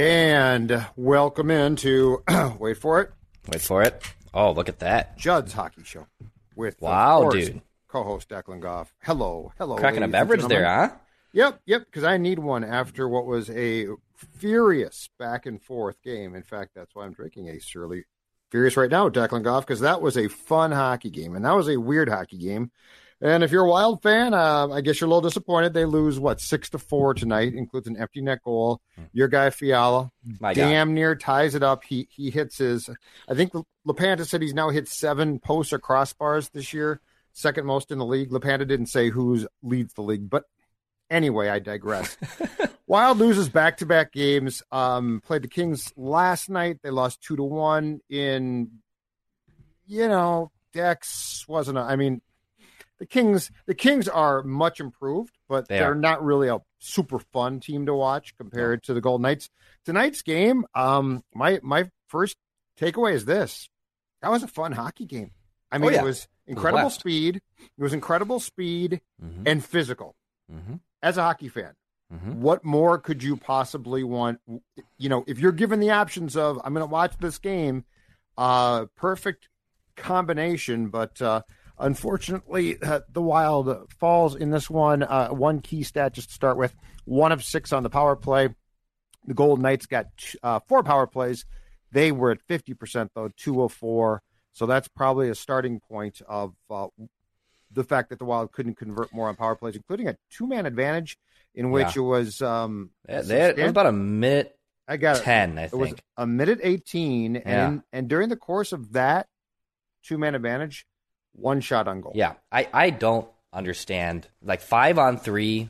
And welcome into, wait for it, Wait for it. Oh, look at that. Judd's Hockey Show with Wow, course, dude. co-host Declan Goff. Hello, hello. Cracking a beverage there, huh? Yep, yep. Because I need one after what was a furious back and forth game. In fact, that's why I'm drinking a surly furious right now, Declan Goff, because that was a fun hockey game, and that was a weird hockey game. And if you're a Wild fan, uh, I guess you're a little disappointed. They lose what six to four tonight, includes an empty net goal. Your guy Fiala, My God. damn near ties it up. He he hits his. I think LaPanta said he's now hit seven posts or crossbars this year, second most in the league. LaPanta didn't say who's leads the league, but anyway, I digress. Wild loses back to back games. Um, played the Kings last night. They lost two to one. In you know, Dex wasn't. A, I mean, the Kings. The Kings are much improved, but They are not really a super fun team to watch compared to the Golden Knights. Tonight's game. Um, my my first takeaway is this: that was a fun hockey game. I mean, Oh, yeah. it was incredible speed. It was incredible speed Mhm. and physical. Mhm. As a hockey fan, Mhm. what more could you possibly want? You know, if you're given the options of I'm going to watch this game, uh, perfect combination, but uh, unfortunately, uh, the Wild falls in this one. Uh, one key stat just to start with: one of six on the power play. The Golden Knights got uh, four power plays. They were at fifty percent though, two of four. So that's probably a starting point of uh, the fact that the Wild couldn't convert more on power plays, including a two-man advantage in which Yeah. it was. Um, They had- it was about a minute I got it. 10, I It was a minute 18, Yeah. and and during the course of that two-man advantage, one shot on goal. Yeah, I, I don't understand. Like five on three,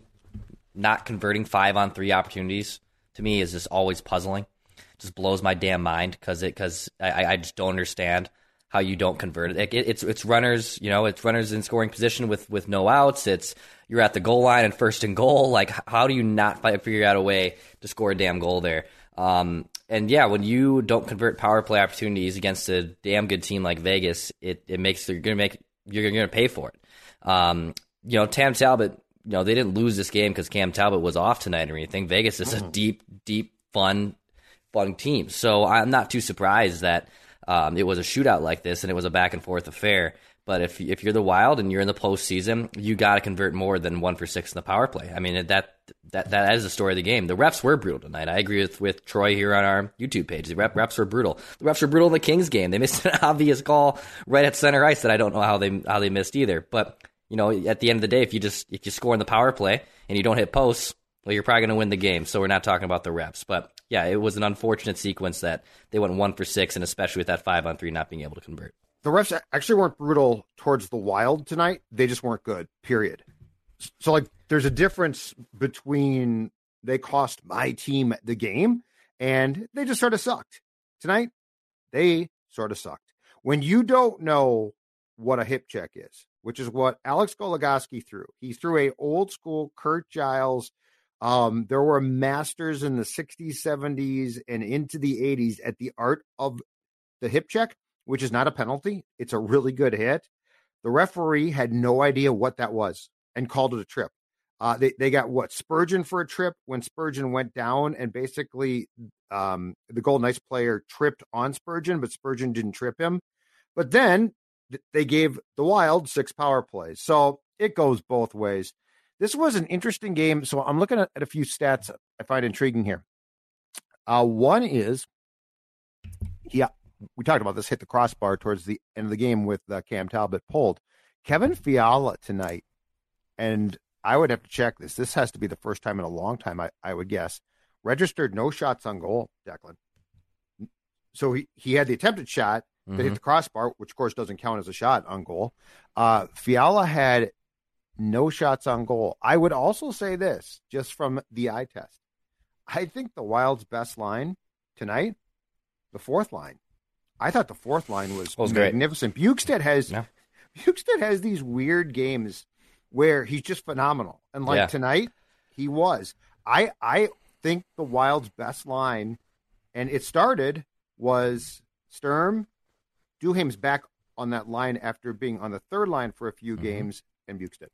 not converting five on three opportunities to me is just always puzzling. Just blows my damn mind because it because I, I- just don't understand how you don't convert it. Like, it. It's it's runners, you know, it's runners in scoring position with with no outs. It's you're at the goal line and first and goal. Like how do you not fi- figure out a way to score a damn goal there? Um, and yeah, when you don't convert power play opportunities against a damn good team like Vegas, it, it makes you're gonna make you're gonna pay for it. Um, you know, Cam Talbot, you know, they didn't lose this game because Cam Talbot was off tonight or anything. Vegas is a deep, deep, fun, fun team. So I'm not too surprised that um, it was a shootout like this and it was a back and forth affair. But if if you're the Wild and you're in the postseason, you got to convert more than one for six in the power play. I mean that that that is the story of the game. The refs were brutal tonight. I agree with, with Troy here on our YouTube page. The ref, refs were brutal. The refs were brutal in the Kings game. They missed an obvious call right at center ice that I don't know how they how they missed either. But you know, at the end of the day, if you just if you score in the power play and you don't hit posts, well, you're probably going to win the game. So we're not talking about the refs, but yeah, it was an unfortunate sequence that they went one for six, and especially with that five on three not being able to convert. The refs actually weren't brutal towards the Wild tonight. They just weren't good. Period. So like, there's a difference between they cost my team the game and they just sort of sucked tonight. They sort of sucked. When you don't know what a hip check is, which is what Alex Goligoski threw. He threw a old school Curt Giles. Um, there were masters in the 60s, 70s, and into the 80s at the art of the hip check, which is not a penalty. It's a really good hit. The referee had no idea what that was and called it a trip. Uh, they, they got what Spurgeon for a trip when Spurgeon went down, and basically um, the Golden Knights player tripped on Spurgeon, but Spurgeon didn't trip him. But then th- they gave the Wild six power plays, so it goes both ways. This was an interesting game. So I'm looking at, at a few stats I find intriguing here. Uh, one is, yeah, we talked about this hit the crossbar towards the end of the game with uh, Cam Talbot pulled. Kevin Fiala tonight, and I would have to check this. This has to be the first time in a long time, I, I would guess. Registered no shots on goal, Declan. So he, he had the attempted shot, that hit the crossbar, which of course doesn't count as a shot on goal. Uh, Fiala had no shots on goal. I would also say this, just from the eye test. I think the Wild's best line tonight, the fourth line. I thought the fourth line was, Was great. magnificent. Bjugstad has Yeah. Bjugstad has these weird games where he's just phenomenal, and like Yeah. tonight, he was. I I think the Wild's best line, and it started was Sturm, Duhaime's back on that line after being on the third line for a few Mm-hmm. games, and Bjugstad.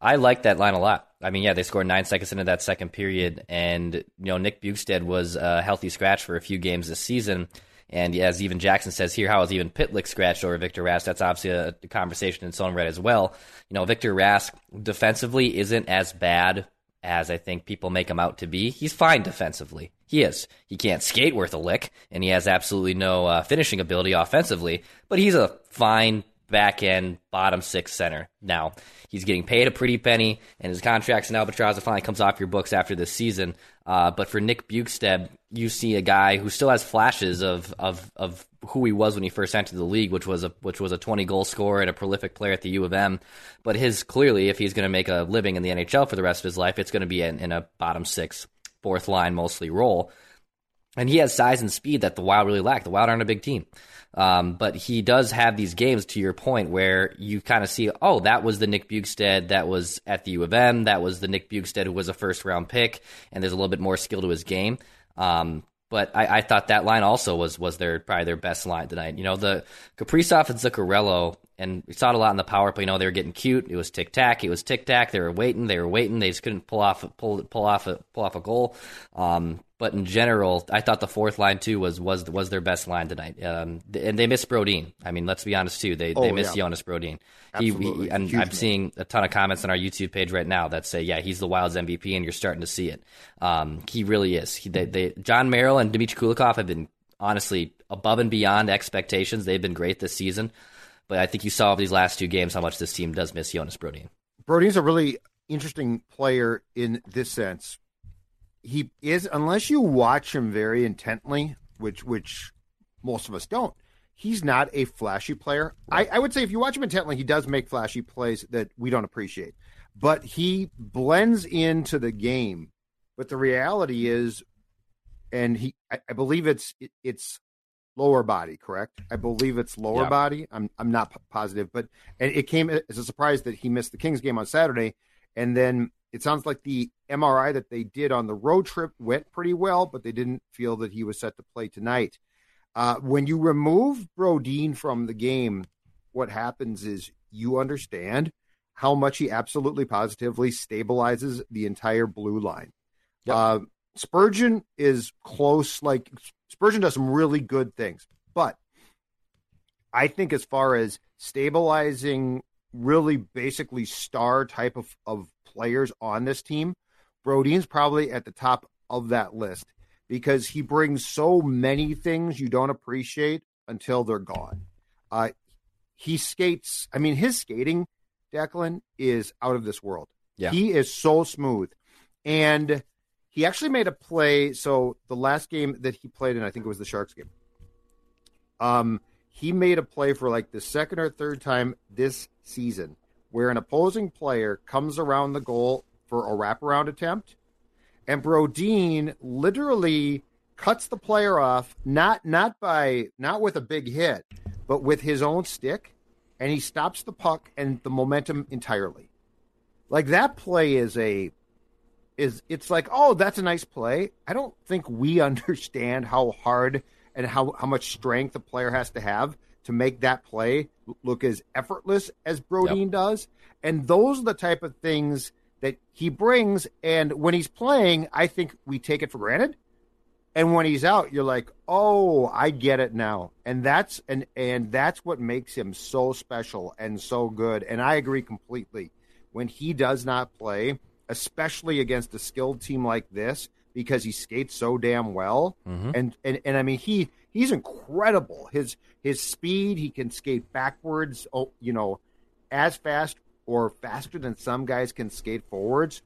I like that line a lot. I mean, yeah, they scored nine seconds into that second period, and you know Nick Bjugstad was a healthy scratch for a few games this season. And as even Jackson says here, how is even Pitlick scratched over Victor Rask? That's obviously a, conversation in its own right as well. You know, Victor Rask defensively isn't as bad as I think people make him out to be. He's fine defensively. He is. He can't skate worth a lick, and he has absolutely no uh, finishing ability offensively. But he's a fine back end bottom six center. Now he's getting paid a pretty penny, and his contract's in albatross. It finally comes off your books after this season. Uh, but for Nick Bjugstad, you see a guy who still has flashes of of of who he was when he first entered the league, which was a which was a 20 goal scorer and a prolific player at the U of M. But his clearly, if he's going to make a living in the NHL for the rest of his life, it's going to be in, in a bottom six, fourth line mostly role. And he has size and speed that the Wild really lack. The Wild aren't a big team. Um, but he does have these games, to your point, where you kind of see, oh, that was the Nick Bjugstad that was at the U of M. That was the Nick Bjugstad who was a first round pick, and there's a little bit more skill to his game. Um, but I, I thought that line also was was their probably their best line tonight. You know, the Kaprizov and Zuccarello, and we saw it a lot in the power play. You know, they were getting cute. It was tic tac. It was tic tac. They were waiting. They were waiting. They just couldn't pull off pull pull off a pull off a goal. Um, but in general, I thought the fourth line too was was was their best line tonight. Um, and they missed Brodin. I mean, let's be honest too. They they Oh, missed yeah. Jonas Brodin. He, Absolutely. he and Huge I'm man. seeing a ton of comments on our YouTube page right now that say, yeah, he's the Wild's MVP, and you're starting to see it. Um, he really is. He, they, they, Jon Merrill and Dmitry Kulikov have been honestly above and beyond expectations. They've been great this season. But I think you saw over these last two games how much this team does miss Jonas Brodin. Brodin's a really interesting player in this sense. He is, unless you watch him very intently, which which most of us don't. He's not a flashy player. I, I would say if you watch him intently, he does make flashy plays that we don't appreciate. But he blends into the game. But the reality is, and he, I, I believe it's it, it's lower body, correct? I believe it's lower Yeah. body. I'm I'm not positive, but and it came as a surprise that he missed the Kings game on Saturday, and then it sounds like the MRI that they did on the road trip went pretty well, but they didn't feel that he was set to play tonight. Uh, when you remove Brodin from the game, what happens is you understand how much he absolutely positively stabilizes the entire blue line. Yep. Uh, Spurgeon is close. Like Spurgeon does some really good things, but I think as far as stabilizing really basically star type of, of players on this team, Brodin's probably at the top of that list because he brings so many things you don't appreciate until they're gone. Uh, he skates. I mean, his skating, Declan, is out of this world. Yeah. He is so smooth. And he actually made a play. So the last game that he played in, I think it was the Sharks game. Um, he made a play for like the second or third time this season where an opposing player comes around the goal for a wraparound attempt, and Brodin literally cuts the player off, not not by not with a big hit, but with his own stick, and he stops the puck and the momentum entirely. Like that play is a is it's like, oh, that's a nice play. I don't think we understand how hard and how, how much strength a player has to have to make that play look as effortless as Brodin does. And those are the type of things that he brings. And when he's playing, I think we take it for granted. And when he's out, you're like, oh, I get it now. And that's and and that's what makes him so special and so good. And I agree completely. When he does not play, especially against a skilled team like this, because he skates so damn well. Mm-hmm. And, and and I mean he he's incredible. His his speed, he can skate backwards, oh, you know, as fast or faster than some guys can skate forwards.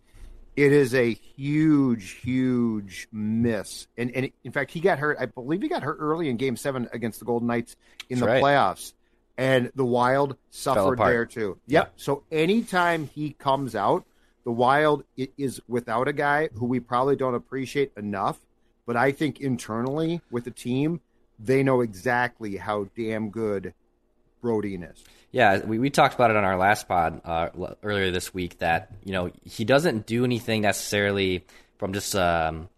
It is a huge, huge miss. And, and in fact, he got hurt. I believe he got hurt early in game seven against the Golden Knights in That's the right. playoffs. And the Wild suffered there too. Yep. So anytime he comes out, the Wild is without a guy who we probably don't appreciate enough. But I think internally with the team, they know exactly how damn good Brodin is. Yeah, we, we talked about it on our last pod uh, earlier this week that you know he doesn't do anything necessarily from just um,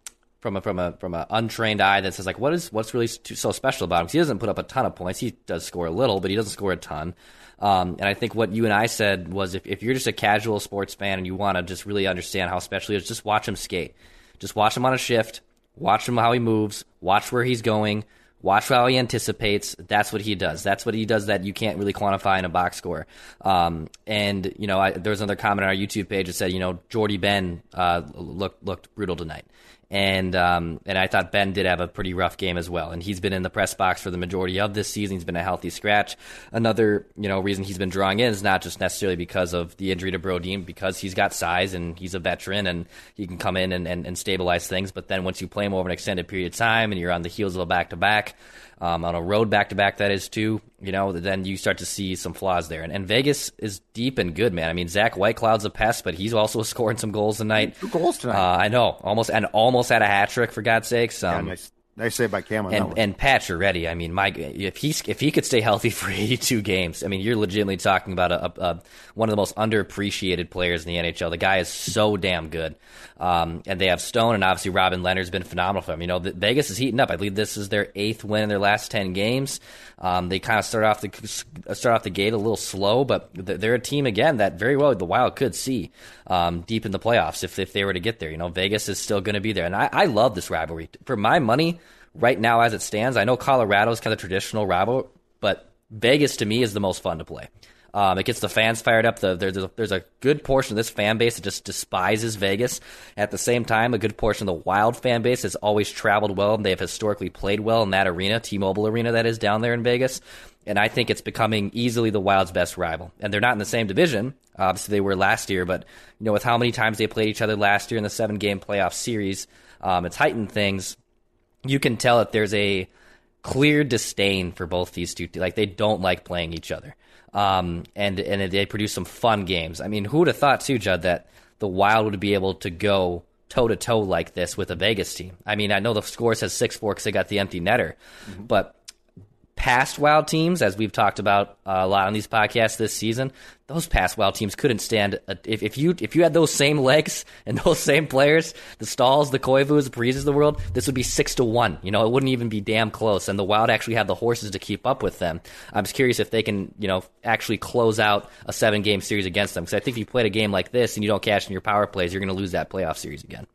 from a from a from an untrained eye that says like what is what's really so special about him? 'Cause he doesn't put up a ton of points. He does score a little, but he doesn't score a ton. Um, and I think what you and I said was if, if you're just a casual sports fan and you want to just really understand how special he is, just watch him skate. Just watch him on a shift. Watch him how he moves. Watch where he's going. Watch how he anticipates. That's what he does. That's what he does that you can't really quantify in a box score. Um, and you know, I, there was another comment on our YouTube page that said, you know, Jordie Benn uh, looked looked brutal tonight. And um, and I thought Benn did have a pretty rough game as well. And he's been in the press box for the majority of this season. He's been a healthy scratch. Another you know reason he's been drawing in is not just necessarily because of the injury to Brodin, because he's got size and he's a veteran and he can come in and, and, and stabilize things. But then once you play him over an extended period of time and you're on the heels of a back to back, on a road back to back that is too, you know, then you start to see some flaws there. And, and Vegas is deep and good, man. I mean, Zach Whitecloud's a pest, but he's also scoring some goals tonight. Two goals tonight. Uh, I know, almost and almost had a hat trick for God's sakes. Yeah, Um, nice, nice save by Cam on that and one. and. I mean, my if he's if he could stay healthy for 82 games, I mean, you're legitimately talking about a, a, a one of the most underappreciated players in the NHL. The guy is so damn good. Um, and they have Stone, and obviously Robin Lehner's been phenomenal for them. You know, the, Vegas is heating up. I believe this is their eighth win in their last 10 games. Um, they kind of start off the start off the gate a little slow, but they're a team again that very well the Wild could see um, deep in the playoffs if if they were to get there. You know, Vegas is still going to be there, and I, I love this rivalry. For my money, right now as it stands, I know Colorado is kind of traditional rival, but Vegas to me is the most fun to play. Um, it gets the fans fired up. The, there's, a, there's a good portion of this fan base that just despises Vegas. At the same time, a good portion of the Wild fan base has always traveled well, and they have historically played well in that arena, T-Mobile Arena, that is down there in Vegas. And I think it's becoming easily the Wild's best rival. And they're not in the same division. Obviously, they were last year, but you know, with how many times they played each other last year in the seven-game playoff series, um, it's heightened things. You can tell that there's a clear disdain for both these two. Like they don't like playing each other. Um, and and they produce some fun games. I mean, who would have thought too, Judd, that the Wild would be able to go toe to toe like this with a Vegas team? I mean, I know the score says six four because they got the empty netter, but past Wild teams, as we've talked about uh, a lot on these podcasts this season, those past Wild teams couldn't stand a, if, if you if you had those same legs and those same players, the Staals, the Koivus, the Parizes of the world, this would be six to one. You know, it wouldn't even be damn close. And the Wild actually had the horses to keep up with them. I'm just curious if they can, you know, actually close out a seven game series against them. Because I think if you played a game like this and you don't cash in your power plays, you're going to lose that playoff series again.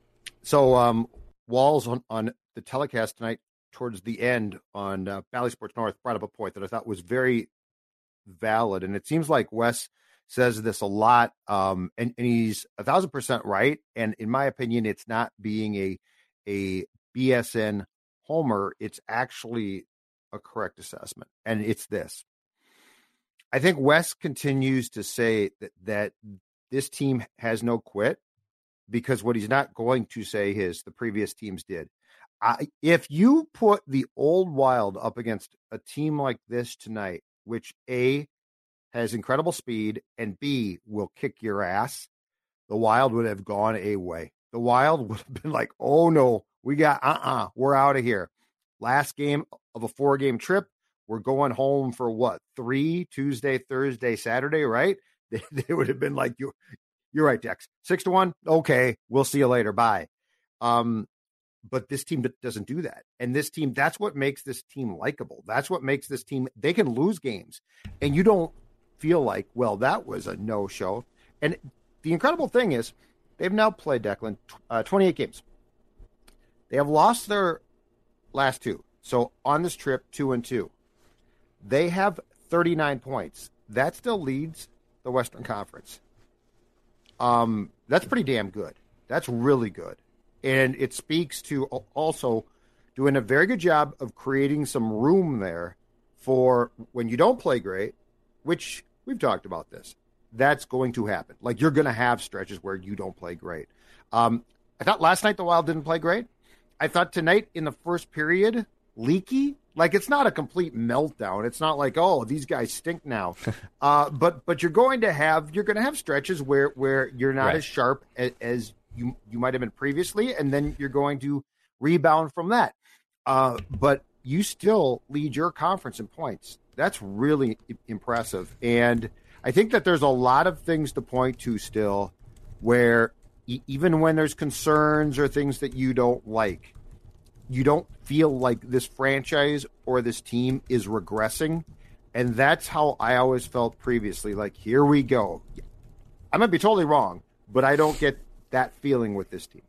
So um, Walz on, on the telecast tonight, towards the end on uh, Bally Sports North, brought up a point that I thought was very valid, and it seems like Wes says this a lot, um, and, and he's a thousand percent right. And in my opinion, it's not being a a BSN homer; it's actually a correct assessment, and it's this. I think Wes continues to say that that this team has no quit because what he's not going to say is the previous teams did. I, if you put the old Wild up against a team like this tonight, which A has incredible speed and B will kick your ass, the Wild would have gone a way. The Wild would have been like, oh no, we got uh uh-uh, uh, we are out of here. Last game of a four game trip, we're going home for what three Tuesday, Thursday, Saturday, right? They, they would have been like, you, you're right, Dex. Six to one. Okay, we'll see you later. Bye. Um, but this team doesn't do that. And this team, that's what makes this team likable. That's what makes this team, they can lose games and you don't feel like, well, that was a no show. And the incredible thing is, they've now played Declan uh, 28 games. They have lost their last two. So on this trip, two and two, they have 39 points. That still leads the Western Conference. Um, that's pretty damn good. That's really good and it speaks to also doing a very good job of creating some room there for when you don't play great, which we've talked about this. That's going to happen. Like you're going to have stretches where you don't play great. Um, I thought last night the Wild didn't play great. I thought tonight in the first period, leaky. Like it's not a complete meltdown. It's not like oh these guys stink now, uh, but but you're going to have you're going to have stretches where where you're not Right. as sharp as, as you you might have been previously, and then you're going to rebound from that. Uh, but you still lead your conference in points. That's really impressive, and I think that there's a lot of things to point to still, where e- even when there's concerns or things that you don't like, you don't feel like this franchise or this team is regressing. And that's how I always felt previously. Like, here we go. I might be totally wrong, but I don't get that feeling with this team.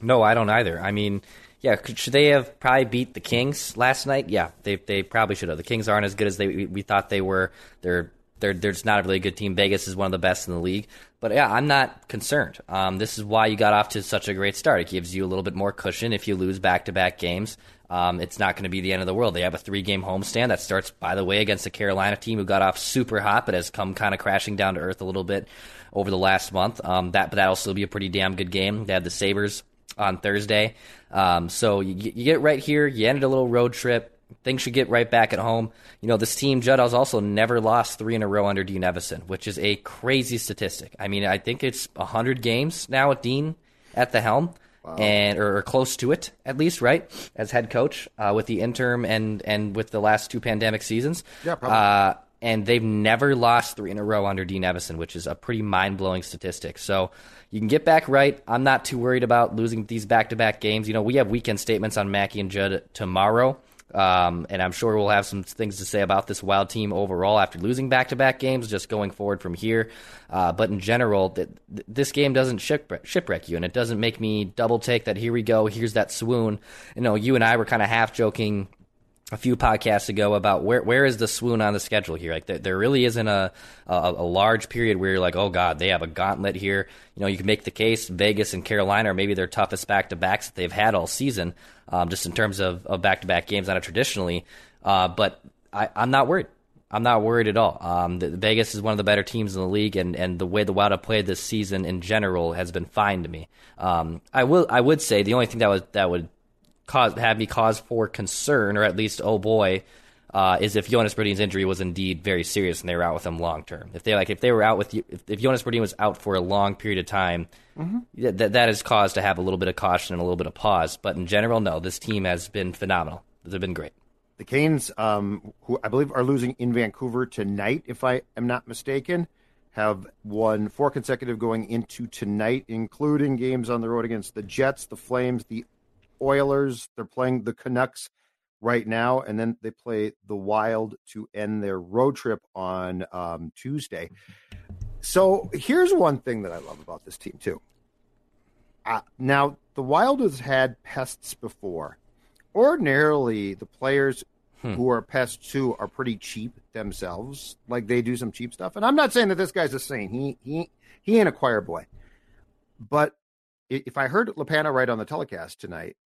No, I don't either. I mean, yeah, could, should they have probably beat the Kings last night? Yeah, they they probably should have. The Kings aren't as good as they we, we thought they were. They're they're they're just not a really good team. Vegas is one of the best in the league. But yeah, I'm not concerned. Um, this is why you got off to such a great start. It gives you a little bit more cushion if you lose back to back games. Um, it's not going to be the end of the world. They have a three game homestand that starts, by the way, against the Carolina team who got off super hot but has come kind of crashing down to earth a little bit over the last month. Um, that but that'll still be a pretty damn good game. They have the Sabres on Thursday. Um, so you, you get right here. You ended a little road trip. Things should get right back at home. You know, this team, Judd, has also never lost three in a row under Dean Evason, which is a crazy statistic. I mean, I think it's 100 games now with Dean at the helm. And or, or close to it, at least, right? As head coach, uh, with the interim and and with the last two pandemic seasons, Yeah, probably. uh, and they've never lost three in a row under Dean Evason, which is a pretty mind blowing statistic. So you can get back right. I'm not too worried about losing these back to back games. You know, we have weekend statements on Mackey and Judd tomorrow. Um, and I'm sure we'll have some things to say about this wild team overall after losing back to back games, just going forward from here. Uh, but in general, th- th- this game doesn't shipwreck, shipwreck you, and it doesn't make me double take that here we go, here's that swoon. You know, you and I were kind of half joking a few podcasts ago about where where is the swoon on the schedule here. Like there, there really isn't a, a a large period where you're like, oh god, they have a gauntlet here. You know, you can make the case Vegas and Carolina are maybe their toughest back to backs that they've had all season, um, just in terms of back to back games, on not traditionally. Uh, but I, I'm not worried. I'm not worried at all. Um, the, Vegas is one of the better teams in the league, and, and the way the Wild have played this season in general has been fine to me. Um, I will I would say the only thing that was that would cause have me cause for concern, or at least oh boy, uh, is if Jonas Brodin's injury was indeed very serious and they were out with him long term. If they like if they were out with you, if, if Jonas Brodin was out for a long period of time, that that that is cause to have a little bit of caution and a little bit of pause. But in general, no, this team has been phenomenal. They've been great. The Canes, um, who I believe are losing in Vancouver tonight, if I am not mistaken, have won four consecutive going into tonight, including games on the road against the Jets, the Flames, the Oilers. They're playing the Canucks right now, and then they play the Wild to end their road trip on um, Tuesday. So here's one thing that I love about this team too. Uh, now the Wild has had pests before. Ordinarily, the players who are pests too are pretty cheap themselves. Like they do some cheap stuff, and I'm not saying that this guy's a saint. He he he ain't a choir boy. But if I heard LaPanta right on the telecast tonight,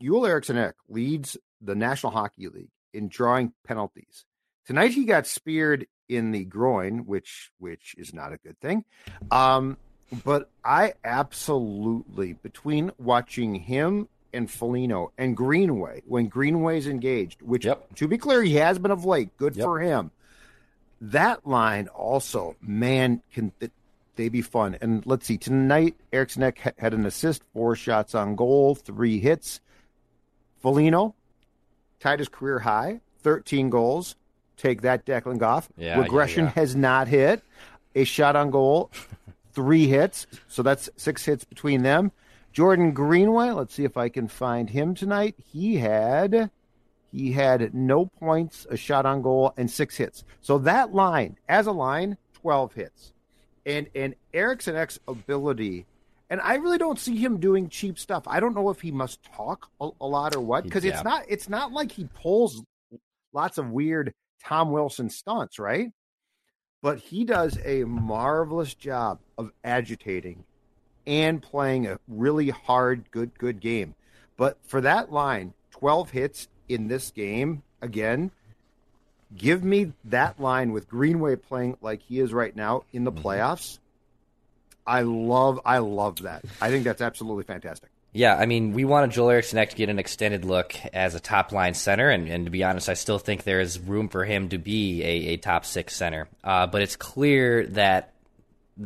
Joel Eriksson Ek leads the National Hockey League in drawing penalties. Tonight he got speared in the groin, which which is not a good thing. Um, but I absolutely between watching him and Foligno and Greenway when Greenway's engaged, which Yep. to be clear, he has been of late. Good Yep. for him. That line also, man, can th- they be fun? And let's see, tonight Eriksson had an assist, four shots on goal, three hits. Foligno tied his career high, 13 goals. Take that, Declan Goff. Yeah, yeah, Regression yeah. has not hit. A shot on goal, three hits. So that's six hits between them. Jordan Greenway, let's see if I can find him tonight. He had he had no points, a shot on goal, and six hits. So that line, as a line, 12 hits. And and Eriksson Ek's ability, and I really don't see him doing cheap stuff. I don't know if he must talk a, a lot or what, because Yeah. it's not it's not like he pulls lots of weird Tom Wilson stunts, right? But he does a marvelous job of agitating and playing a really hard, good, good game. But for that line, 12 hits in this game, again, give me that line with Greenway playing like he is right now in the mm-hmm. playoffs. I love I love that. I think that's absolutely fantastic. Yeah, I mean, we wanted Joel Eriksson Ek to get an extended look as a top line center, and, and to be honest, I still think there is room for him to be a, a top six center. Uh, but it's clear that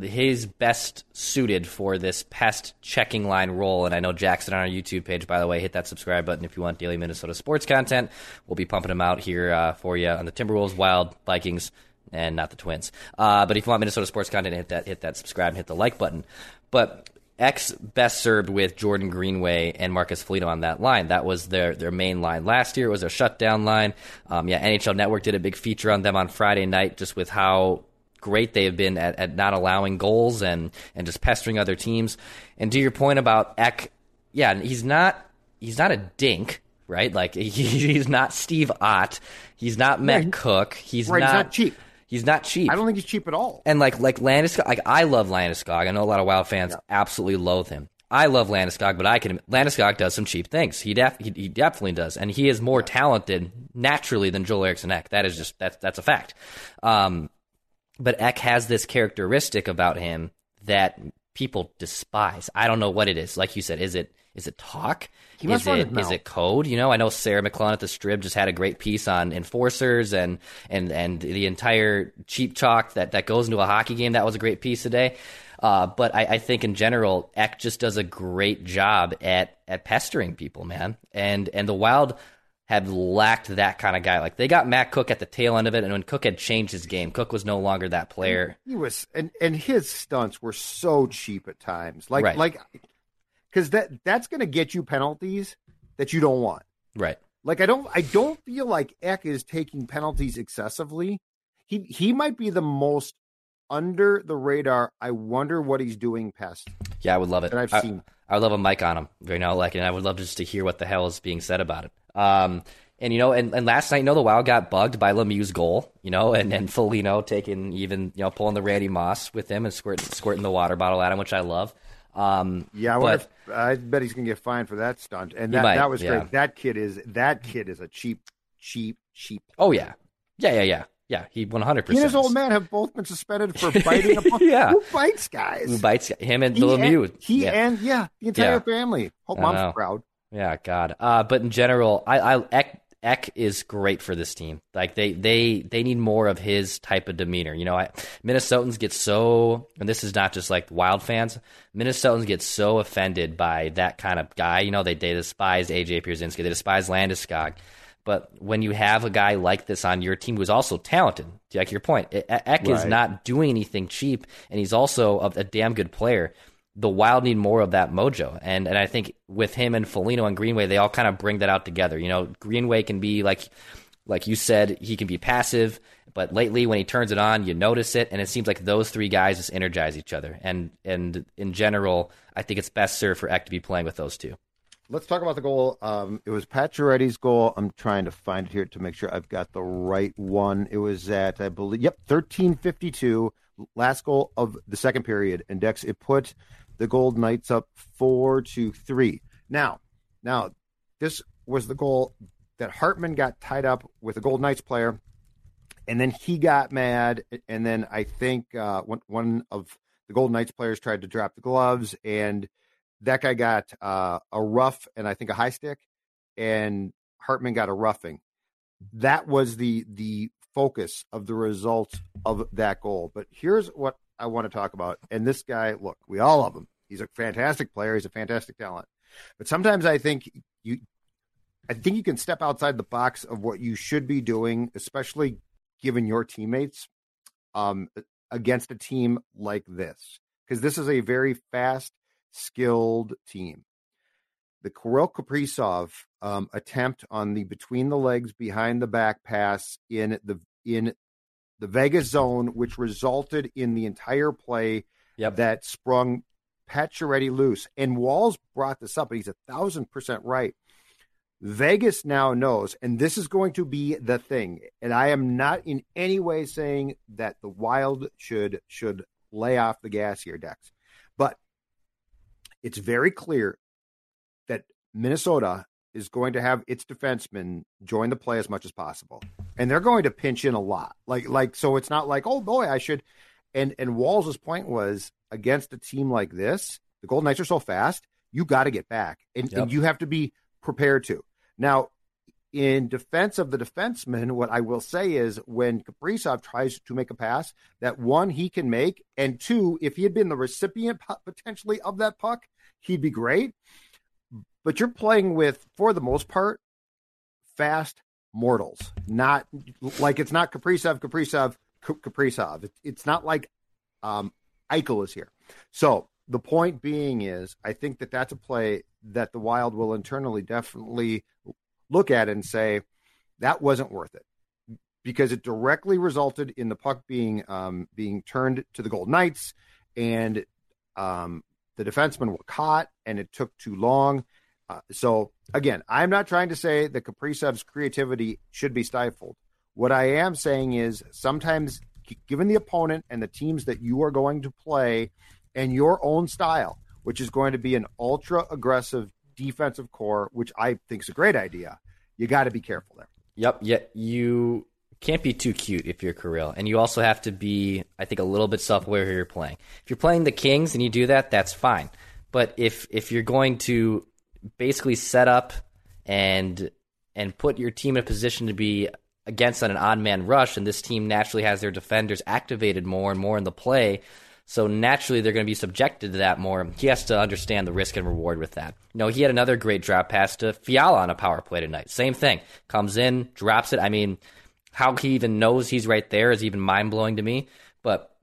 his best suited for this pest checking line role. And I know Jackson on our YouTube page, by the way, hit that subscribe button if you want daily Minnesota sports content. We'll be pumping them out here uh, for you on the Timberwolves, Wild, Vikings, and not the Twins. Uh, but if you want Minnesota sports content, hit that hit that subscribe and hit the like button. But Ek's best served with Jordan Greenway and Marcus Foligno on that line. That was their their main line last year. It was their shutdown line. Um, yeah, NHL Network did a big feature on them on Friday night, just with how great they have been at, at not allowing goals and and just pestering other teams. And to your point about Ek, yeah, he's not he's not a dink, right? Like he, he's not Steve Ott, he's not Matt Right. Cooke, he's Right, he's not not cheap. He's not cheap. I don't think he's cheap at all. And like like Landeskog, like I love Landeskog. I know a lot of Wild fans absolutely loathe him. I love Landeskog, but I can Landeskog does some cheap things. He def he, he definitely does, and he is more talented naturally than Joel Eriksson Ek. That is just that's that's a fact. Um, but Ek has this characteristic about him that people despise. I don't know what it is. Like you said, is it is it talk? He must is run it his mouth. is it code? You know, I know Sarah McLellan at the Strib just had a great piece on enforcers and and and the entire cheap talk that that goes into a hockey game. That was a great piece today. Uh, but I, I think in general, Ek just does a great job at at pestering people, man. And and the Wild have lacked that kind of guy. Like they got Matt Cooke at the tail end of it, and when Cooke had changed his game, Cooke was no longer that player. He was and and his stunts were so cheap at times. Like Right. like because that that's going to get you penalties that you don't want. Right. Like I don't I don't feel like Ek is taking penalties excessively. He he might be the most under the radar. I wonder what he's doing past Yeah, I would love it. I've I, seen. I would love a mic on him right now, like, and I would love just to hear what the hell is being said about it. Um, and you know, and, and last night, you know, the Wild got bugged by Lemieux's goal, you know, and and Foligno taking even you know pulling the Randy Moss with him and squirting squirting the water bottle at him, which I love. Um, Yeah, I, but if, I bet he's going to get fined for that stunt. And that, might, that was yeah. great. That kid is that kid is a cheap, cheap, cheap. oh yeah, yeah, yeah, yeah, yeah. He one hundred percent. He and his old man have both been suspended for biting a Yeah. Who bites guys? Who bites him and he Lemieux? And, he yeah. and yeah, the entire Yeah. family. Hope I mom's know. proud. Yeah, God. Uh, but in general, I, I Ek, is great for this team. Like they, they, they need more of his type of demeanor. You know, I, Minnesotans get so, and this is not just like Wild fans. Minnesotans get so offended by that kind of guy. You know, they they despise AJ Pierzynski, they despise Landeskog. But when you have a guy like this on your team who's also talented, like your point, Ek is not doing anything cheap, and he's also a, a damn good player the Wild need more of that mojo, and and I think with him and Foligno and Greenway, they all kind of bring that out together. You know, Greenway can be like, like you said, he can be passive, but lately when he turns it on, you notice it, and it seems like those three guys just energize each other. And and in general, I think it's best served for Ek to be playing with those two. Let's talk about the goal. Um, it was Pat Giretti's goal. I'm trying to find it here to make sure I've got the right one. It was at, I believe, yep, 1352, last goal of the second period. And Dex, it put the Gold Knights up four to three. Now, now, this was the goal that Hartman got tied up with a Gold Knights player, and then he got mad, and then I think uh, one one of the Gold Knights players tried to drop the gloves, and that guy got uh, a rough and I think a high stick, and Hartman got a roughing. That was the the focus of the results of that goal. But here's what I want to talk about. And this guy, look, we all love him. He's a fantastic player. He's a fantastic talent. But sometimes I think you, I think you can step outside the box of what you should be doing, especially given your teammates, um, against a team like this, because this is a very fast, skilled team. The Kirill Kaprizov um, attempt on the between the legs, behind the back pass in the in the Vegas zone, which resulted in the entire play Yep. that sprung Pat Chiretti loose. And Walz brought this up, and he's a thousand percent right. Vegas now knows, and this is going to be the thing. And I am not in any way saying that the Wild should should lay off the gas here, Dex. But it's very clear Minnesota is going to have its defensemen join the play as much as possible. And they're going to pinch in a lot. Like like so it's not like, oh boy, I should and and Walz's point was against a team like this, the Golden Knights are so fast, you got to get back, and, Yep. and you have to be prepared to. Now, in defense of the defenseman, what I will say is when Kaprizov tries to make a pass, that one he can make, and two, if he had been the recipient potentially of that puck, he'd be great. But you're playing with, for the most part, fast mortals. Not like it's not Kaprizov, Kaprizov, Kaprizov. It's not like um, Eichel is here. So the point being is, I think that that's a play that the Wild will internally definitely look at and say that wasn't worth it because it directly resulted in the puck being um, being turned to the Golden Knights, and um, the defensemen were caught, and it took too long. Uh, so again, I'm not trying to say that Kaprizov's creativity should be stifled. What I am saying is sometimes, given the opponent and the teams that you are going to play, and your own style, which is going to be an ultra aggressive defensive core, which I think is a great idea, you got to be careful there. Yep. Yet you can't be too cute if you're Kirill, and you also have to be, I think, a little bit self-aware who you're playing. If you're playing the Kings and you do that, that's fine. But if if you're going to basically set up and and put your team in a position to be against on an odd man rush, and this team naturally has their defenders activated more and more in the play. So naturally, they're going to be subjected to that more. He has to understand the risk and reward with that. You know, he had another great drop pass to Fiala on a power play tonight. Same thing. Comes in, drops it. I mean, how he even knows he's right there is even mind blowing to me. But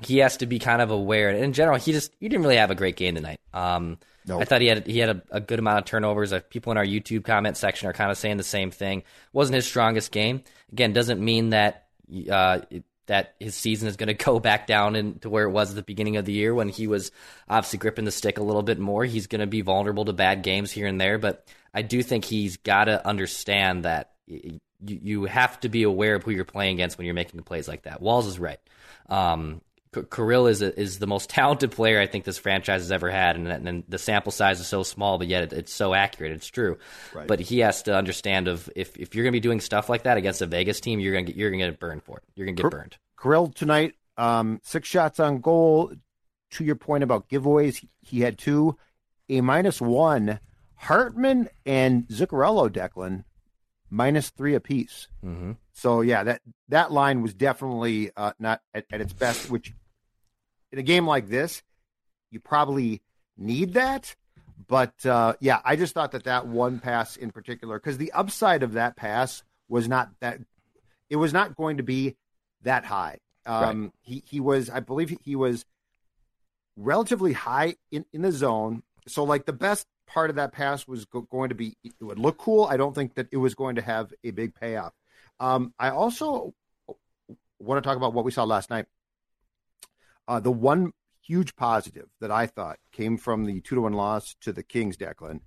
he has to be kind of aware. And in general, he just he didn't really have a great game tonight. Um, No. I thought he had he had a, a good amount of turnovers. Uh, people in our YouTube comment section are kind of saying the same thing. wasn't his strongest game. Again, doesn't mean that uh, that his season is going to go back down into where it was at the beginning of the year when he was obviously gripping the stick a little bit more. He's going to be vulnerable to bad games here and there, but I do think he's got to understand that you, you have to be aware of who you're playing against when you're making plays like that. Walz is right. Um, Kirill is is the most talented player I think this franchise has ever had, and, and the sample size is so small, but yet it, it's so accurate. It's true, Right. but he has to understand of if, if you're going to be doing stuff like that against a Vegas team, you're going to get you're going to get burned for it. You're going to get burned. Kirill tonight, um, six shots on goal. To your point about giveaways, he, he had two, a minus one. Hartman and Zuccarello, Declan, minus three apiece. Mm-hmm. So yeah, that that line was definitely uh, not at, at its best. Which in a game like this, you probably need that. But uh, yeah, I just thought that that one pass in particular, because the upside of that pass was not that it was not going to be that high. Um, He he was, I believe, he was relatively high in, in the zone. So like the best part of that pass was go- going to be it would look cool. I don't think that it was going to have a big payoff. Um, I also want to talk about what we saw last night. Uh, the one huge positive that I thought came from the two to one loss to the Kings, Declan.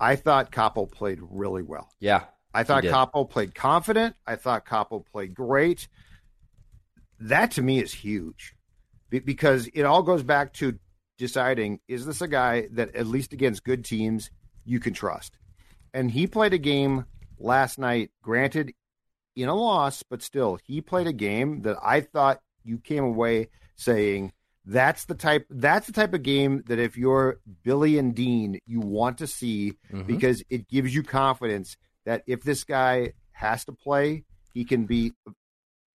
I thought Kaapo played really well. Yeah, I thought. Kaapo played confident. I thought Kaapo played great. That to me is huge because it all goes back to deciding is this a guy that, at least against good teams, you can trust? And he played a game last night, granted in a loss, but still, he played a game that I thought you came away saying, that's the type that's the type of game that if you're Billy and Dean, you want to see Mhm. because it gives you confidence that if this guy has to play, he can be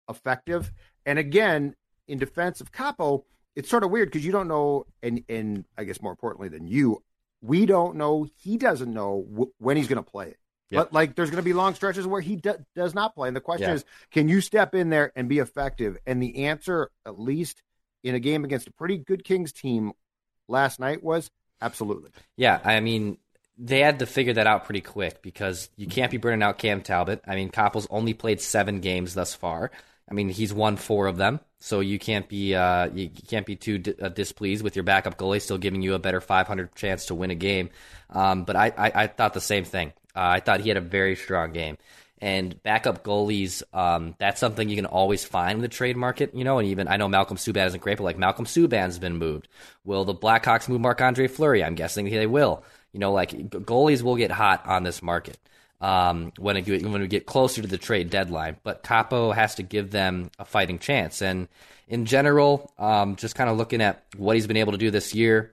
effective. And again, in defense of Kaapo, it's sort of weird because you don't know, and and I guess more importantly than you, we don't know. He doesn't know w- when he's going to play it. Yep. But like, there's going to be long stretches where he do- does not play, and the question Yeah. is, can you step in there and be effective? And the answer, at least in a game against a pretty good Kings team last night, was absolutely. Yeah, I mean, they had to figure that out pretty quick because you can't be burning out Cam Talbot. I mean, Kaapo's only played seven games thus far. I mean, he's won four of them, so you can't be uh, you can't be too di- uh, displeased with your backup goalie still giving you a better 500 chance to win a game. Um, but I, I, I thought the same thing. Uh, I thought he had a very strong game. And backup goalies, um, that's something you can always find in the trade market, you know. And even I know Malcolm Subban isn't great, but like Malcolm Subban's been moved. Will the Blackhawks move Marc Andre Fleury? I'm guessing they will. You know, like goalies will get hot on this market. um, when it, when we get closer to the trade deadline. But Kaapo has to give them a fighting chance. And in general, um, just kind of looking at what he's been able to do this year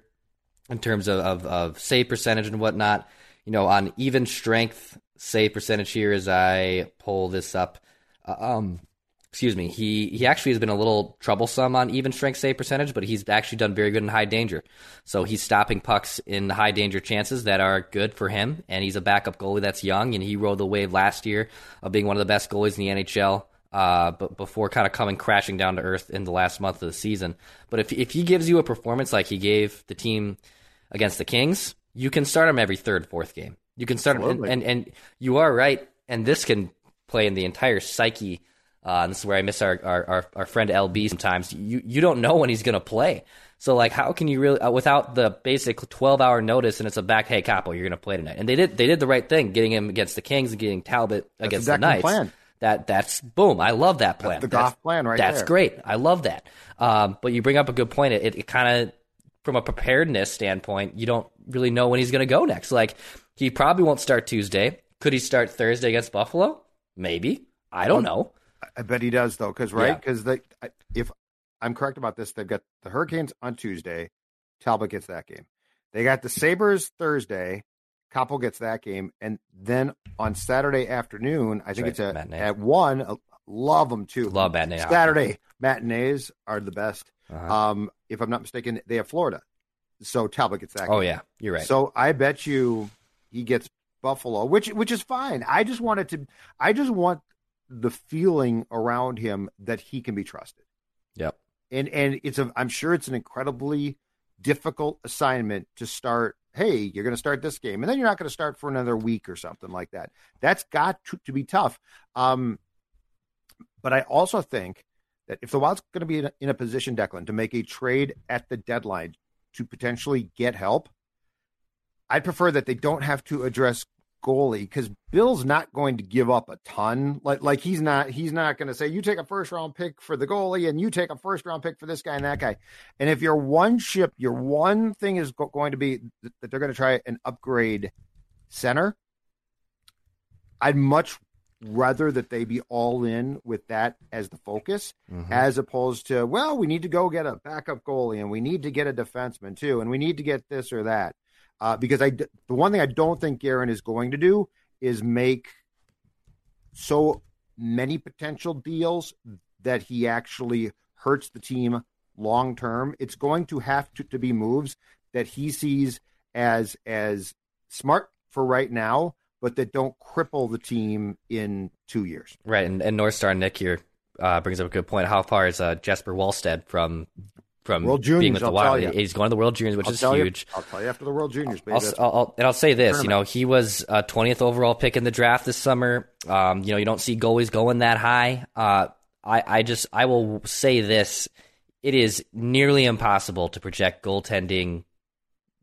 in terms of, of, of save percentage and whatnot, you know, on even strength save percentage here as I pull this up. Uh, um, excuse me, he he actually has been a little troublesome on even strength save percentage, but he's actually done very good in high danger. So he's stopping pucks in high danger chances that are good for him, and he's a backup goalie that's young, and he rode the wave last year of being one of the best goalies in the NHL. Uh, but before kind of coming crashing down to earth in the last month of the season. But if if he gives you a performance like he gave the team against the Kings, you can start him every third, fourth game. You can start him, and, and, and you are right. And this can play in the entire psyche uh, and this is where I miss our, our, our, our, friend LB sometimes. You, you don't know when he's going to play. So, like, how can you really, uh, without the basic 12 hour notice and it's a back, hey, Kaapo, you're going to play tonight. And they did, they did the right thing, getting him against the Kings and getting Talbot That's against the Knights. plan. That, that's boom. I love that plan. That's the Goff plan right That's there. great. I love that. Um, but you bring up a good point. It, it kind of, from a preparedness standpoint, you don't really know when he's going to go next. Like, he probably won't start Tuesday. Could he start Thursday against Buffalo? Maybe. I don't know. I bet he does though, because right, because they if I'm correct about this, they've got the Hurricanes on Tuesday. Talbot gets that game. They got the Sabres Thursday. Koppel gets that game, and then on Saturday afternoon, I think right, it's a, matinee. at one. uh, Love them too. Love matinee hockey. Saturday matinees are the best. Uh-huh. Um, if I'm not mistaken, they have Florida, so Talbot gets that. Oh game. yeah, you're right. So I bet you he gets Buffalo, which which is fine. I just wanted to I just want the feeling around him that he can be trusted. yep. And and it's a I'm sure it's an incredibly difficult assignment to start, hey, you're going to start this game and then you're not going to start for another week or something like that. That's got to, to be tough. Um but I also think that if the Wild's going to be in a, in a position, Declan, to make a trade at the deadline to potentially get help, I'd prefer that they don't have to address goalie because Bill's not going to give up a ton. Like like he's not he's not going to say you take a first round pick for the goalie and you take a first round pick for this guy and that guy. And if your one ship, your one thing is go- going to be th- that they're going to try and upgrade center, I'd much rather that they be all in with that as the focus Mm-hmm. as opposed to well we need to go get a backup goalie and we need to get a defenseman too and we need to get this or that uh, because I the one thing I don't think Guerin is going to do is make so many potential deals that he actually hurts the team long term. It's going to have to, to be moves that he sees as as smart for right now, but that don't cripple the team in two years. Right, and, and North Star Nick here uh, brings up a good point. How far is uh, Jesper Wallstedt from from World being Juniors, with the Wild? He's going to the World Juniors, which I'll is huge. You, I'll tell you after the World Juniors, baby. I'll, I'll, I'll- and I'll say this, you know, he was a 20th overall pick in the draft this summer. Um, you know, you don't see goalies going that high. Uh, I, I just, I will say this: it is nearly impossible to project goaltending,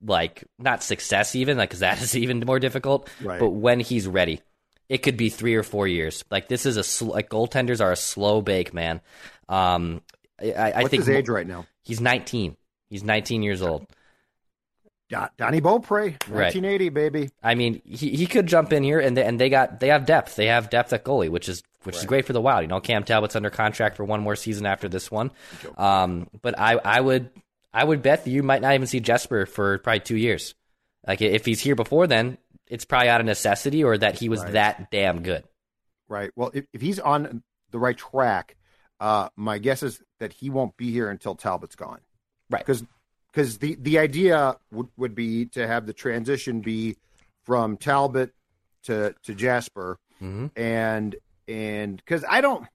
like not success even, like because that is even more difficult. Right. But when he's ready, it could be three or four years. Like this is a sl- like goaltenders are a slow bake, man. Um, I, I What's think his age right now? he's 19. He's 19 years old. Don, Donnie Beaupre, Right. 1980, baby. I mean, he, he could jump in here, and they, and they got they have depth. They have depth at goalie, which is which is great for the Wild. You know, Cam Talbot's under contract for one more season after this one. Um, but I I would I would bet that you might not even see Jesper for probably two years. Like if he's here before then, it's probably out of necessity or that he was Right. that damn good. Right. Well, if, if he's on the right track, uh, my guess is that he won't be here until Talbot's gone. Right. Because because the, the idea would, would be to have the transition be from Talbot to to Jesper Mhm. and and because I don't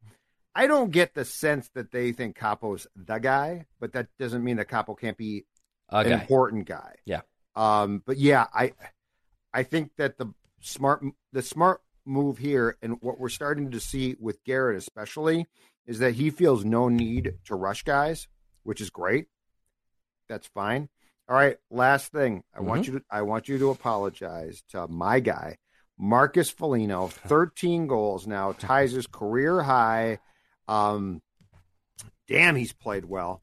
I don't get the sense that they think Kaapo's the guy, but that doesn't mean that Capo can't be an Okay. important guy. Yeah. Um, but yeah, I I think that the smart the smart move here and what we're starting to see with Guerin especially is that he feels no need to rush guys, which is great. That's fine. All right, last thing. I want you to I want you to apologize to my guy, Marcus Foligno, 13 goals now, ties his career high. Um damn he's played well.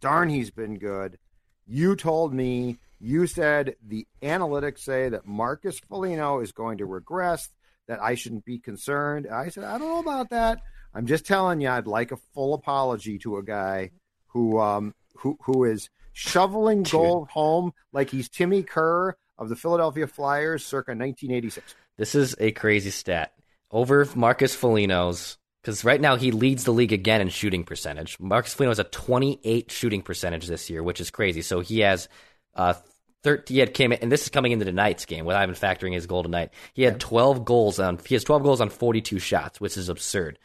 Darn he's been good. You told me, you said the analytics say that Marcus Foligno is going to regress, that I shouldn't be concerned. I said, I don't know about that. I'm just telling you, I'd like a full apology to a guy who um who who is shoveling gold home like he's Timmy Kerr of the Philadelphia Flyers circa 1986. This is a crazy stat. Over Marcus Foligno's, because right now he leads the league again in shooting percentage. Marcus Foligno has a 28 shooting percentage this year, which is crazy. So he has uh, 13, he had came in, and this is coming into tonight's game without even factoring his goal tonight. He had 12 goals on, he has 12 goals on 42 shots, which is absurd.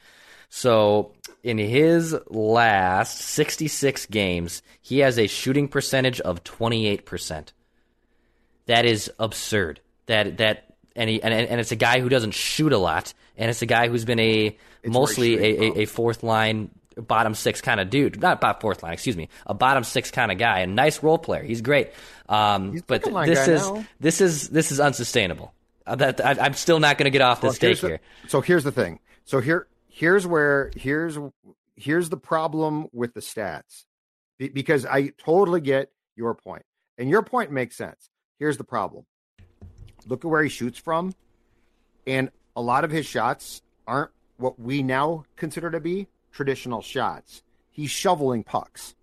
So in his last 66 games, he has a shooting percentage of 28%. That is absurd. That that and he, and and it's a guy who doesn't shoot a lot, and it's a guy who's been a It's mostly a, a, a fourth line, bottom six kind of dude. Not bot fourth line, excuse me, a bottom six kind of guy. A nice role player. He's great. Um, He's but this is now. this is this is unsustainable. Uh, that I, I'm still not going to get off this Well, the- here. So here's the thing. So here here's where here's here's the problem with the stats. Be- because I totally get your. And your point makes sense. Here's the problem. Look at where he shoots from and a lot of his shots aren't what we now consider to be traditional shots. He's shoveling pucks.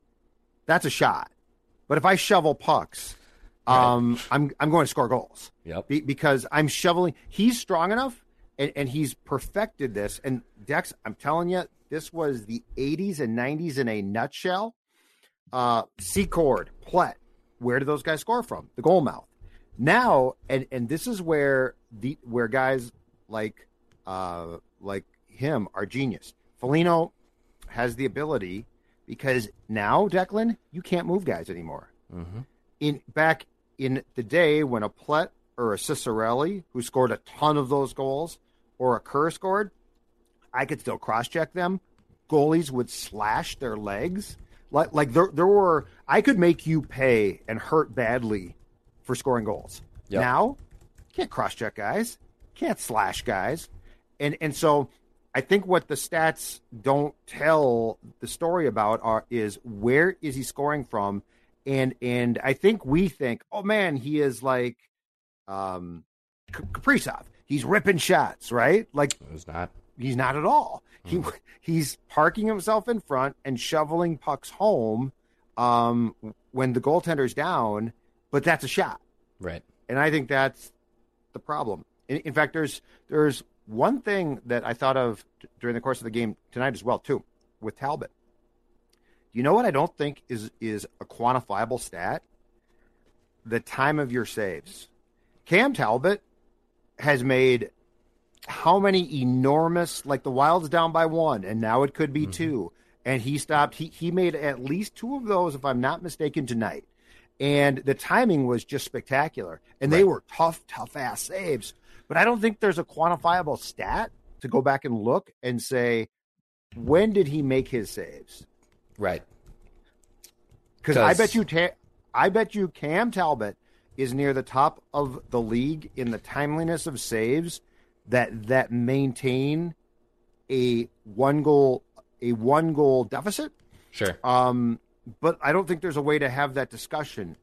That's a shot. But if I shovel pucks, um, I'm I'm going to score goals Yep. be, because I'm shoveling. He's strong enough, and, and he's perfected this. And Dex, I'm telling you, this was the 80s and 90s in a nutshell. Uh, Secord, Plett, where do those guys score from? The goal mouth. Now, and and this is where the where guys like uh like him are genius. Foligno has the ability because now Declan, you can't move guys anymore hmm in back in the day when a Plett or a Ciccarelli, who scored a ton of those goals, or a Kerr scored, I could still cross check them. Goalies would slash their legs. Like like there there were I could make you pay and hurt badly for scoring goals. Yep. Now, can't cross check guys, can't slash guys. And and so I think what the stats don't tell the story about are is where is he scoring from and and I think we think, oh man, he is like um Kaprizov. He's ripping shots, right? Like was not. he's not at all. He he's parking himself in front and shoveling pucks home um when the goaltender's down, but that's a shot. Right. And I think that's the problem. In, in fact, there's there's one thing that I thought of t- during the course of the game tonight as well too with Talbot. You know what I don't think is is a quantifiable stat? The time of your saves. Cam Talbot has made how many enormous like the Wild's down by one and now it could be mm-hmm. two and he stopped he he made at least two of those if I'm not mistaken tonight. And the timing was just spectacular. And they were tough tough ass saves. But I don't think there's a quantifiable stat to go back and look and say when did he make his saves? Right. Because I bet you, Ta- I bet you, Cam Talbot is near the top of the league in the timeliness of saves that that maintain a one goal a one goal deficit. Sure. Um, but I don't think there's a way to have that discussion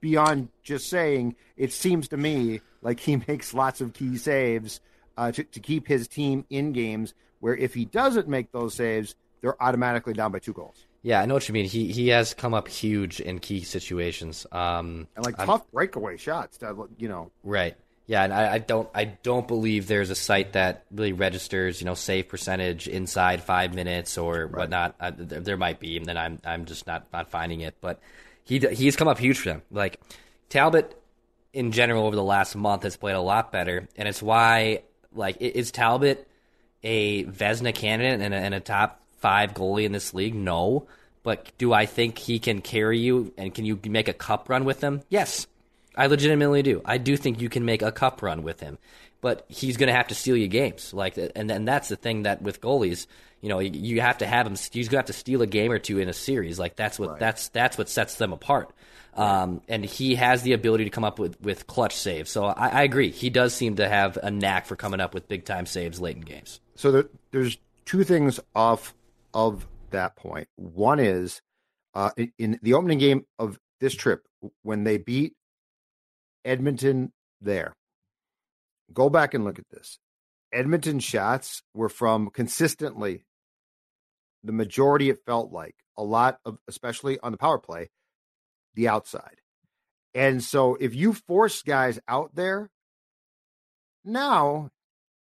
beyond just saying it seems to me like he makes lots of key saves uh, to, to keep his team in games where if he doesn't make those saves, they're automatically down by two goals. Yeah, I know what you mean. He he has come up huge in key situations. Um, and like I'm- tough breakaway shots. To, you know, Right. Yeah, and I, I don't I don't believe there's a site that really registers, you know, save percentage inside five minutes or whatnot. Uh, I, there, there might be, and then I'm I'm just not not finding it. But he he's come up huge for them. Like Talbot, in general, over the last month has played a lot better, and it's why like is Talbot a Vezina candidate and a, and a top five goalie in this league? No. But do I think he can carry you and can you make a cup run with him? Yes. I legitimately do. I do think you can make a cup run with him, but he's going to have to steal you games. Like, and and that's the thing that with goalies, you know, you have to have him. He's going to have to steal a game or two in a series. Like that's what that's that's what sets them apart. Um, and he has the ability to come up with with clutch saves. So I, I agree. He does seem to have a knack for coming up with big time saves late in games. so there, there's two things off of that point. One is uh, in the opening game of this trip when they beat Edmonton there. go back and look at this. Edmonton shots were from consistently the majority it felt like a lot of especially on the power play the outside. And so if you force guys out there now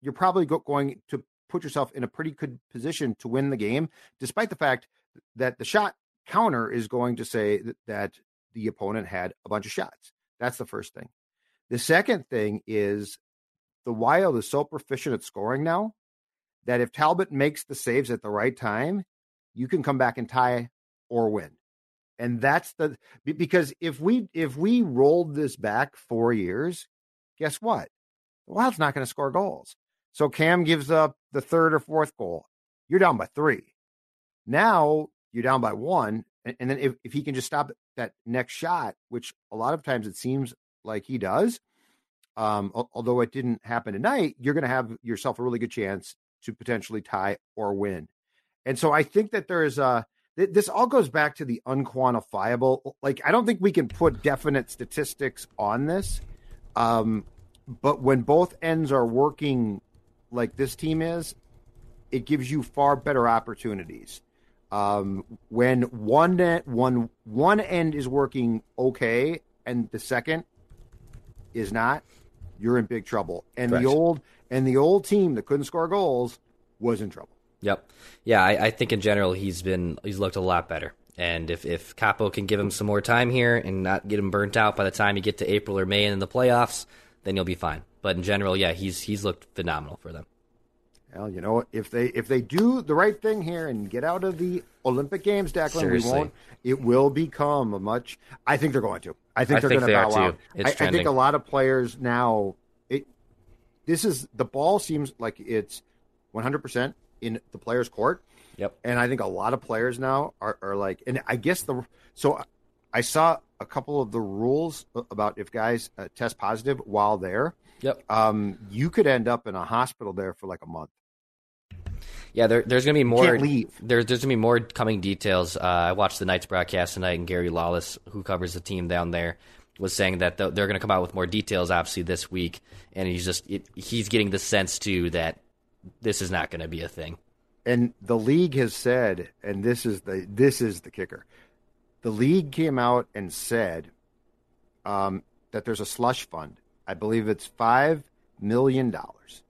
you're probably go- going to put yourself in a pretty good position to win the game despite the fact that the shot counter is going to say that, that the opponent had a bunch of shots. That's the first thing. The second thing is the Wild is so proficient at scoring now that if Talbot makes the saves at the right time, you can come back and tie or win. And that's the because if we if we rolled this back 4 years, guess what? The Wild's not going to score goals. So Cam gives up the third or fourth goal. You're down by 3. Now you're down by 1 and, and then if, if he can just stop that next shot, which a lot of times it seems like he does, um, although it didn't happen tonight, you're going to have yourself a really good chance to potentially tie or win. And so I think that there is a this all goes back to the unquantifiable. Like I don't think we can put definite statistics on this, um, but when both ends are working like this team is, it gives you far better opportunities. Um, when one one one end is working okay and the second is not, you're in big trouble. And the old and the old team that couldn't score goals was in trouble. Yep. Yeah, I, I, think in general he's been he's looked a lot better. And if if Kaapo can give him some more time here and not get him burnt out by the time you get to April or May and in the playoffs, then you'll be fine. But in general, yeah, he's he's looked phenomenal for them. Well, you know, if they if they do the right thing here and get out of the Olympic Games, Declan, Seriously. we won't. It will become a much. I think they're going to. I think they're going to bow out. I, I, think a lot of players now. It. This is the ball seems like it's 100 percent in the players' court. Yep. And I think a lot of players now are, are like, and I guess the so I saw a couple of the rules about if guys uh, test positive while there. Yep. Um, you could end up in a hospital there for like a month. Yeah, there, there's going to be more. There, there's going to be more coming details. Uh, I watched the Knights broadcast tonight, and Gary Lawless, who covers the team down there, was saying that they're going to come out with more details, obviously this week. And he's just it, he's getting the sense too that this is not going to be a thing. And the league has said, and this is the this is the kicker. The league came out and said um, that there's a slush fund. I believe it's five million dollars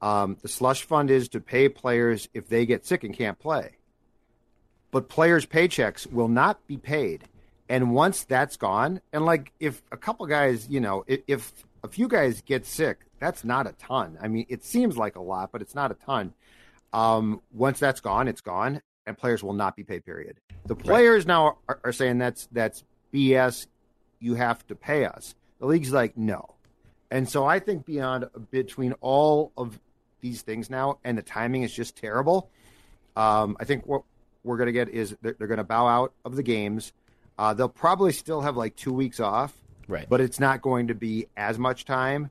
um, the slush fund is to pay players if they get sick and can't play. But players' paychecks will not be paid. And once that's gone, and like if a couple guys, you know, if, if a few guys get sick, that's not a ton. I mean, it seems like a lot, but it's not a ton. Um, once that's gone, it's gone, and players will not be paid. Period. The players right. now are, are saying that's that's BS. You have to pay us. The league's like no, and so I think beyond between all of these things now, and the timing is just terrible. Um, I think what we're going to get is they're, they're going to bow out of the games. Uh, they'll probably still have like two weeks off, right? But it's not going to be as much time.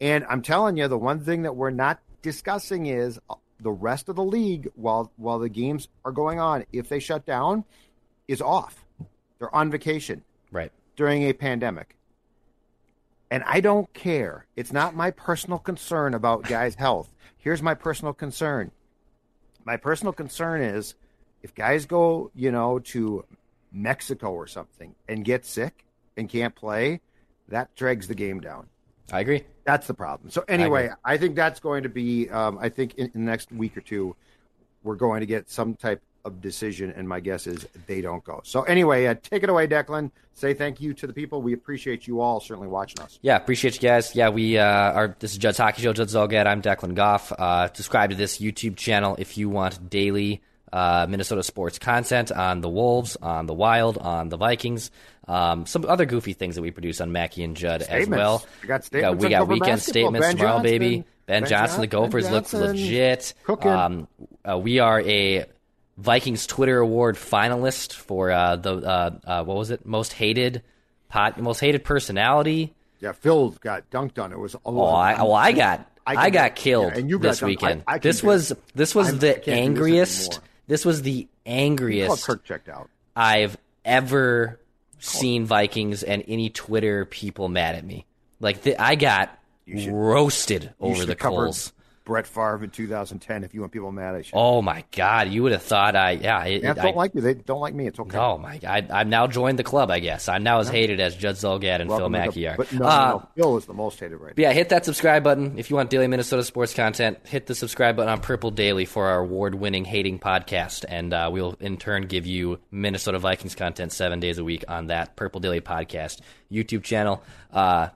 And I'm telling you, the one thing that we're not discussing is uh, the rest of the league while while the games are going on. If they shut down, is off. They're on vacation, right? During a pandemic. And I don't care. It's not my personal concern about guys' health. Here's my personal concern. My personal concern is if guys go, you know, to Mexico or something and get sick and can't play, that drags the game down. I agree. That's the problem. So anyway, I, I think that's going to be. Um, I think in, in, the next week or two, we're going to get some type of decision, and my guess is they don't go. So anyway, uh, take it away, Declan. Say thank you to the people. We appreciate you all certainly watching us. Yeah, appreciate you guys. Yeah, we uh, are. This is Judd's Hockey Show. Judd Zulgad. I'm Declan Goff. Uh, subscribe to this YouTube channel if you want daily uh, Minnesota sports content on the Wolves, on the Wild, on the Vikings, um, some other goofy things that we produce on Mackey and Judd statements. as well. We got statements. We got, we got weekend statements ben tomorrow, Johnson, baby. Ben, ben Johnson, the Gophers looks legit. Um, uh, we are a Vikings Twitter Award finalist for uh, the uh, uh, what was it? Most hated pot, most hated personality. Yeah, Phil got dunked on. It was. Oh, I, well, I got I, I got killed yeah, and you this weekend. I, I this was this was I'm, the angriest. This, this, was the angriest. Kirk checked out. I've ever seen Vikings and any Twitter people mad at me. Like the, I got should roasted over the covered coals. Brett Favre in 2010. If you want people mad, I should. Oh my god, you would have thought I yeah. It, I, don't like me. They don't like me. It's okay. Oh my god, I've now joined the club. I guess I'm now as hated as Judd Zulgad and Phil Welcome to Mackey are. But no, Uh, no, Phil is the most hated right But yeah, hit that subscribe button if you want daily Minnesota sports content. Hit the subscribe button on Purple Daily for our award-winning hating podcast, and uh, we'll in turn give you Minnesota Vikings content seven days a week on that Purple Daily podcast YouTube channel. Uh,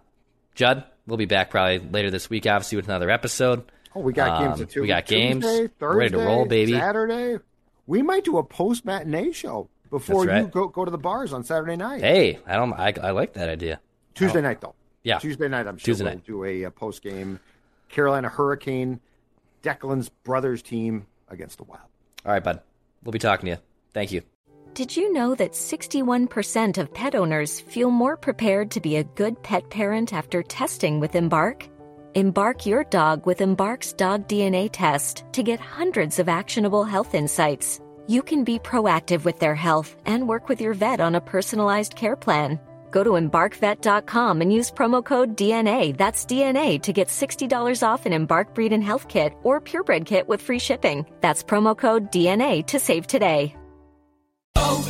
Judd, we'll be back probably later this week, obviously with another episode. Now. Oh, we got games Um, at two. we got games. Tuesday, Thursday, Ready to roll, baby. Saturday. We might do a post matinee show before That's you go go to the bars on Saturday night. Hey, I don't. I, I like that idea. Tuesday night though. Yeah. Tuesday night. I'm sure Tuesday we'll night. do a, uh post game. Carolina Hurricane, Declan's brothers team against the Wild. All right, bud. We'll be talking to you. Thank you. Did you know that 61% of pet owners feel more prepared to be a good pet parent after testing with Embark? Embark your dog with Embark's dog DNA test to get hundreds of actionable health insights. You can be proactive with their health and work with your vet on a personalized care plan. Go to embarkvet.com and use promo code DNA, that's DNA, to get $60 off an Embark Breed and Health Kit or Purebred Kit with free shipping. That's promo code DNA to save today. Oh,